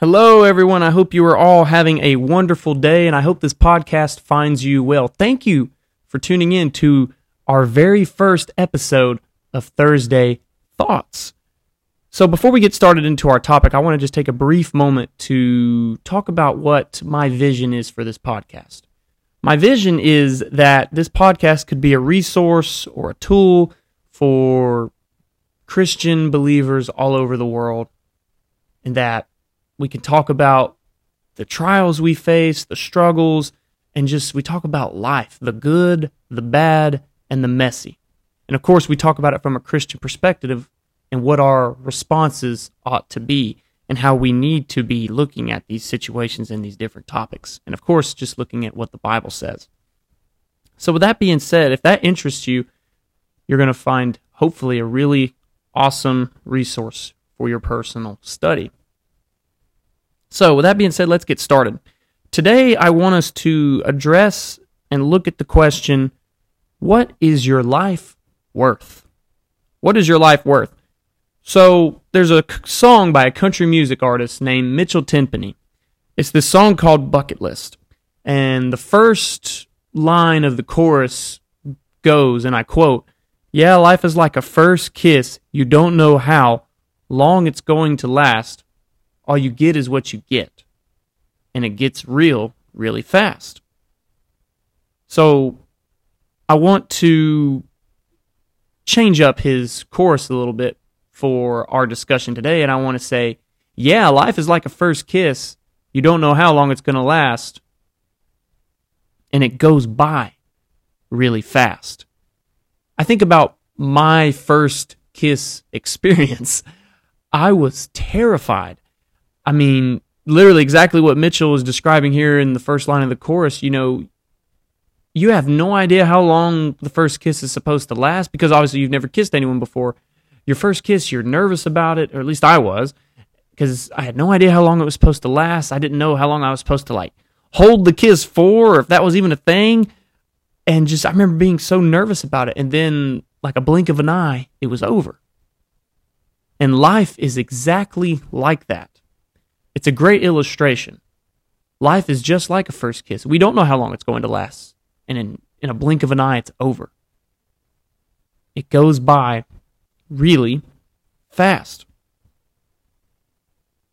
Hello, everyone. I hope you are all having a wonderful day, and I hope this podcast finds you well. Thank you for tuning in to our very first episode of Thursday Thoughts. So, before we get started into our topic, I want to just take a brief moment to talk about what my vision is for this podcast. My vision is that this podcast could be a resource or a tool for Christian believers all over the world, and that we can talk about the trials we face, the struggles, and just we talk about life the good, the bad, and the messy. And of course, we talk about it from a Christian perspective and what our responses ought to be and how we need to be looking at these situations and these different topics. And of course, just looking at what the Bible says. So, with that being said, if that interests you, you're going to find hopefully a really awesome resource for your personal study. So, with that being said, let's get started. Today, I want us to address and look at the question what is your life worth? What is your life worth? So, there's a song by a country music artist named Mitchell Tenpenny. It's this song called Bucket List. And the first line of the chorus goes, and I quote, Yeah, life is like a first kiss. You don't know how long it's going to last all you get is what you get. And it gets real really fast. So I want to change up his course a little bit for our discussion today. And I want to say, yeah, life is like a first kiss. You don't know how long it's going to last. And it goes by really fast. I think about my first kiss experience. I was terrified. I mean, literally exactly what Mitchell was describing here in the first line of the chorus. You know, you have no idea how long the first kiss is supposed to last because obviously you've never kissed anyone before. Your first kiss, you're nervous about it, or at least I was, because I had no idea how long it was supposed to last. I didn't know how long I was supposed to like hold the kiss for, or if that was even a thing. And just, I remember being so nervous about it. And then, like a blink of an eye, it was over. And life is exactly like that. It's a great illustration. Life is just like a first kiss. We don't know how long it's going to last. And in, in a blink of an eye, it's over. It goes by really fast.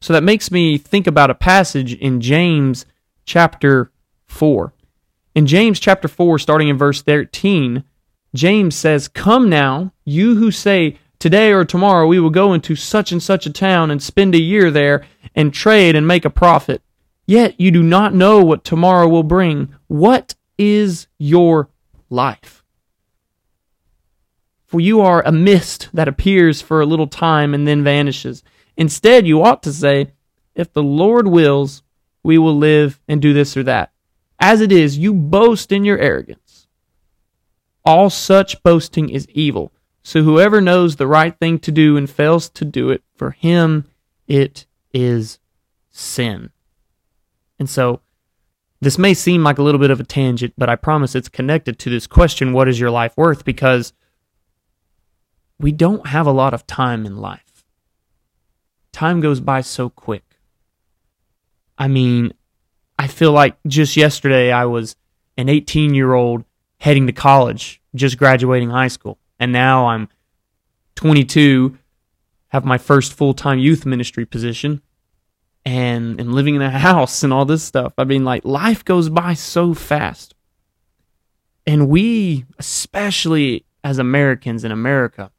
So that makes me think about a passage in James chapter 4. In James chapter 4, starting in verse 13, James says, Come now, you who say, Today or tomorrow we will go into such and such a town and spend a year there and trade and make a profit. Yet you do not know what tomorrow will bring. What is your life? For you are a mist that appears for a little time and then vanishes. Instead, you ought to say, If the Lord wills, we will live and do this or that. As it is, you boast in your arrogance. All such boasting is evil. So whoever knows the right thing to do and fails to do it, for him it is sin. And so this may seem like a little bit of a tangent, but I promise it's connected to this question what is your life worth? Because we don't have a lot of time in life. Time goes by so quick. I mean, I feel like just yesterday I was an 18 year old heading to college, just graduating high school and now I'm 22, have my first full time youth ministry position, and am living in a house and all this stuff. I mean, like, life goes by so fast. And we, especially as Americans in America,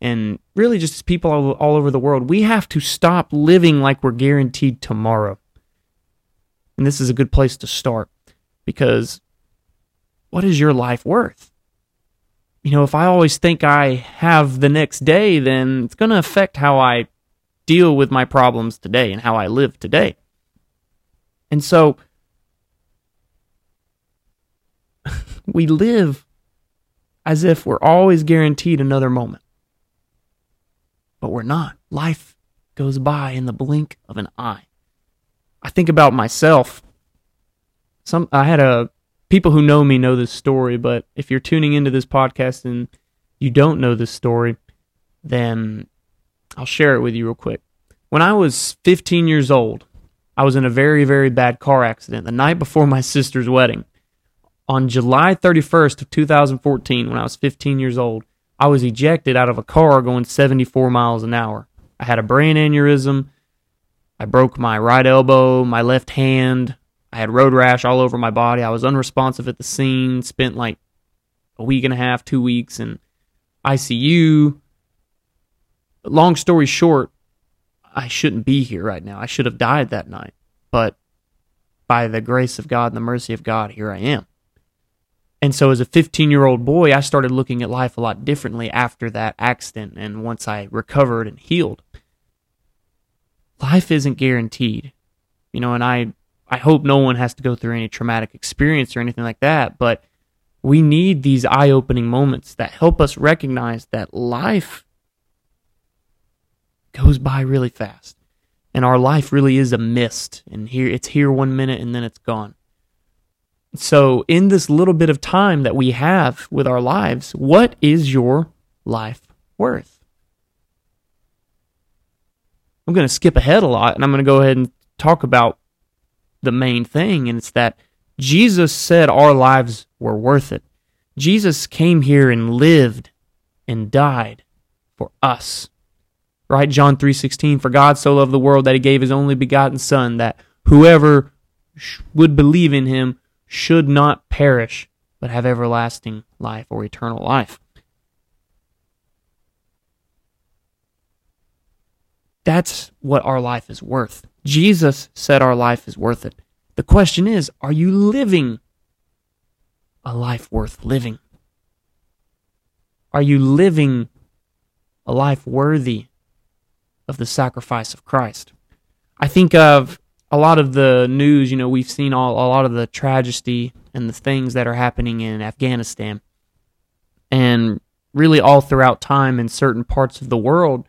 and really just as people all, all over the world, we have to stop living like we're guaranteed tomorrow. And this is a good place to start because what is your life worth? you know, if I always think I have the next day, then it's going to affect how I deal with my problems today and how I live today. And so we live as if we're always guaranteed another moment. But we're not. Life goes by in the blink of an eye. I think about myself. Some I had a people who know me know this story, but if you're tuning into this podcast and you don't know this story, then I'll share it with you real quick. When I was 15 years old, I was in a very, very bad car accident the night before my sister's wedding. On July 31st of 2014, when I was 15 years old, I was ejected out of a car going 74 miles an hour. I had a brain aneurysm. I broke my right elbow, my left hand. I had road rash all over my body. I was unresponsive at the scene. Spent like a week and a half, two weeks in ICU. Long story short, I shouldn't be here right now. I should have died that night. But by the grace of God and the mercy of God, here I am. And so, as a 15 year old boy, I started looking at life a lot differently after that accident and once I recovered and healed. Life isn't guaranteed, you know, and I, I hope no one has to go through any traumatic experience or anything like that, but we need these eye opening moments that help us recognize that life goes by really fast. And our life really is a mist. And here it's here one minute and then it's gone. So, in this little bit of time that we have with our lives, what is your life worth? I'm going to skip ahead a lot and I'm going to go ahead and talk about the main thing, and it's that Jesus said our lives were worth it. Jesus came here and lived and died for us. Right? John 3:16 For God so loved the world that he gave his only begotten son that whoever would believe in him should not perish but have everlasting life or eternal life. That's what our life is worth. Jesus said our life is worth it. The question is, are you living a life worth living? Are you living a life worthy of the sacrifice of Christ? I think of a lot of the news, you know, we've seen all, a lot of the tragedy and the things that are happening in Afghanistan. And really, all throughout time in certain parts of the world,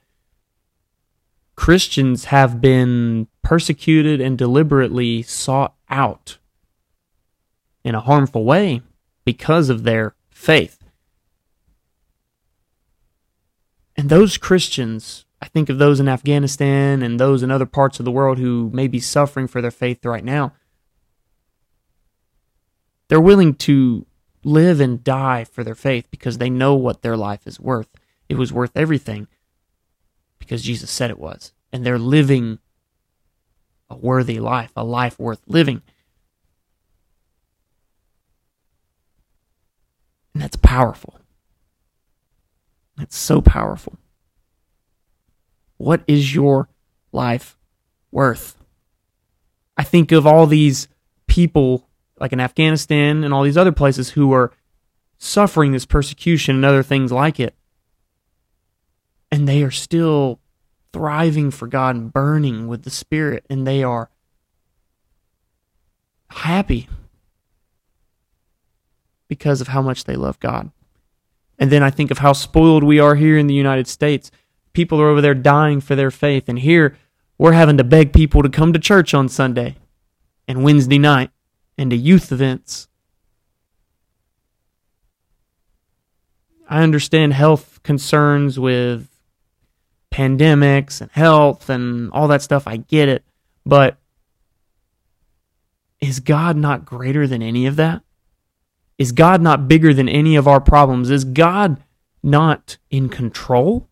Christians have been persecuted and deliberately sought out in a harmful way because of their faith. And those Christians, I think of those in Afghanistan and those in other parts of the world who may be suffering for their faith right now. They're willing to live and die for their faith because they know what their life is worth. It was worth everything because Jesus said it was. And they're living a worthy life, a life worth living. And that's powerful. That's so powerful. What is your life worth? I think of all these people, like in Afghanistan and all these other places, who are suffering this persecution and other things like it. And they are still thriving for God and burning with the Spirit, and they are happy because of how much they love God. And then I think of how spoiled we are here in the United States. People are over there dying for their faith, and here we're having to beg people to come to church on Sunday and Wednesday night and to youth events. I understand health concerns with pandemics and health and all that stuff. I get it. But is God not greater than any of that? Is God not bigger than any of our problems? Is God not in control?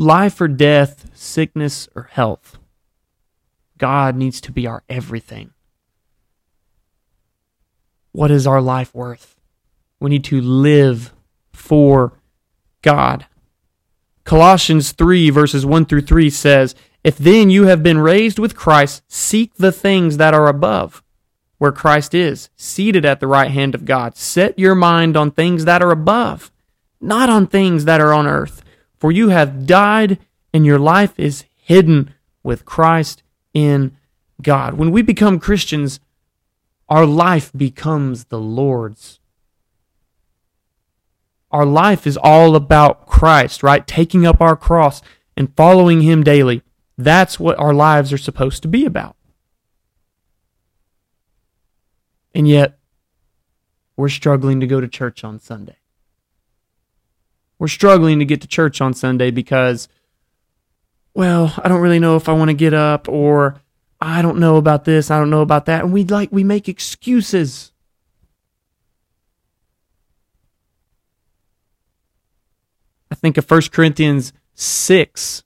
Life or death, sickness or health. God needs to be our everything. What is our life worth? We need to live for God. Colossians 3, verses 1 through 3 says, If then you have been raised with Christ, seek the things that are above where Christ is, seated at the right hand of God. Set your mind on things that are above, not on things that are on earth. For you have died, and your life is hidden with Christ in God. When we become Christians, our life becomes the Lord's. Our life is all about Christ, right? Taking up our cross and following Him daily. That's what our lives are supposed to be about. And yet, we're struggling to go to church on Sunday. We're struggling to get to church on Sunday because, well, I don't really know if I want to get up or I don't know about this, I don't know about that. And we like we make excuses. I think of 1 Corinthians 6,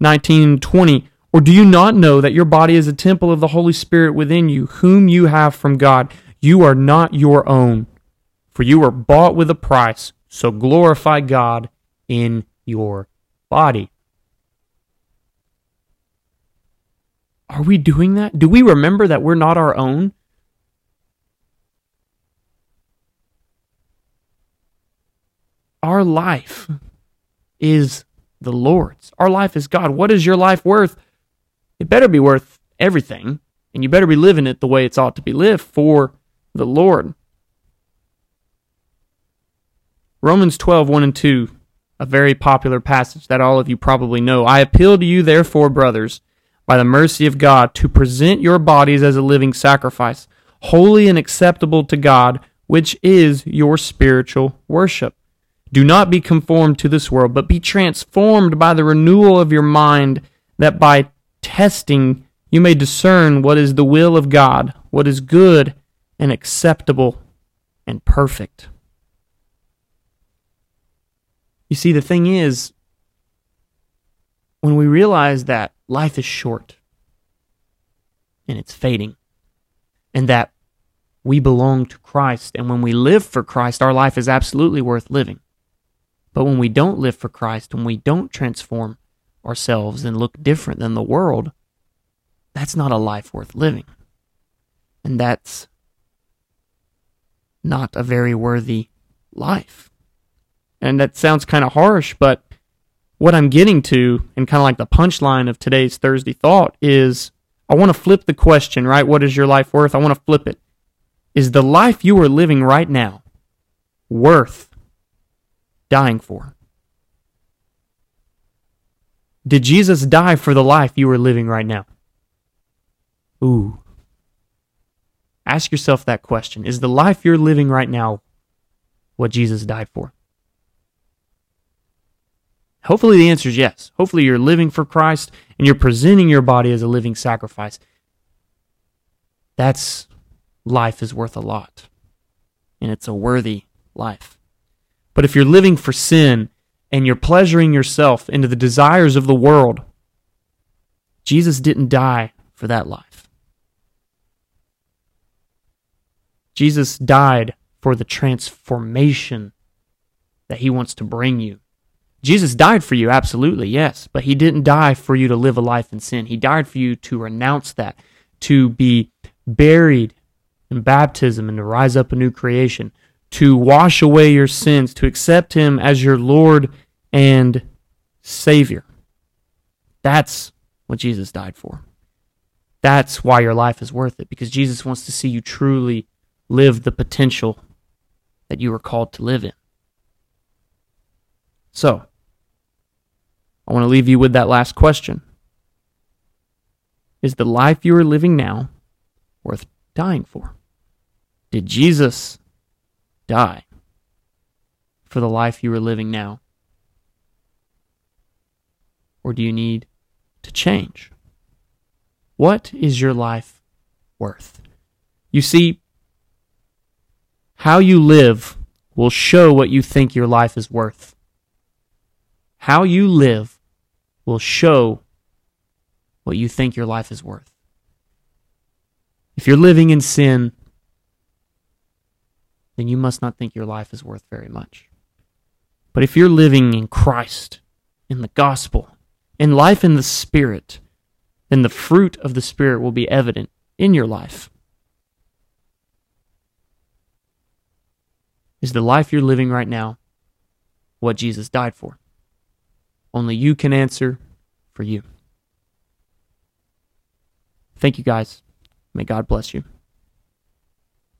19, 20. Or do you not know that your body is a temple of the Holy Spirit within you, whom you have from God? You are not your own, for you were bought with a price. So glorify God in your body. Are we doing that? Do we remember that we're not our own? Our life is the Lord's. Our life is God. What is your life worth? It better be worth everything, and you better be living it the way it's ought to be lived for the Lord. Romans 12, 1 and 2, a very popular passage that all of you probably know. I appeal to you, therefore, brothers, by the mercy of God, to present your bodies as a living sacrifice, holy and acceptable to God, which is your spiritual worship. Do not be conformed to this world, but be transformed by the renewal of your mind, that by testing you may discern what is the will of God, what is good and acceptable and perfect. You see, the thing is, when we realize that life is short and it's fading, and that we belong to Christ, and when we live for Christ, our life is absolutely worth living. But when we don't live for Christ, when we don't transform ourselves and look different than the world, that's not a life worth living. And that's not a very worthy life. And that sounds kind of harsh, but what I'm getting to, and kind of like the punchline of today's Thursday thought, is I want to flip the question, right? What is your life worth? I want to flip it. Is the life you are living right now worth dying for? Did Jesus die for the life you are living right now? Ooh. Ask yourself that question. Is the life you're living right now what Jesus died for? Hopefully, the answer is yes. Hopefully, you're living for Christ and you're presenting your body as a living sacrifice. That's life is worth a lot. And it's a worthy life. But if you're living for sin and you're pleasuring yourself into the desires of the world, Jesus didn't die for that life. Jesus died for the transformation that he wants to bring you. Jesus died for you, absolutely, yes, but he didn't die for you to live a life in sin. He died for you to renounce that, to be buried in baptism and to rise up a new creation, to wash away your sins, to accept Him as your Lord and Savior. That's what Jesus died for. That's why your life is worth it, because Jesus wants to see you truly live the potential that you were called to live in. So, I want to leave you with that last question Is the life you are living now worth dying for? Did Jesus die for the life you are living now? Or do you need to change? What is your life worth? You see, how you live will show what you think your life is worth. How you live will show what you think your life is worth. If you're living in sin, then you must not think your life is worth very much. But if you're living in Christ, in the gospel, in life in the Spirit, then the fruit of the Spirit will be evident in your life. Is the life you're living right now what Jesus died for? Only you can answer for you. Thank you, guys. May God bless you.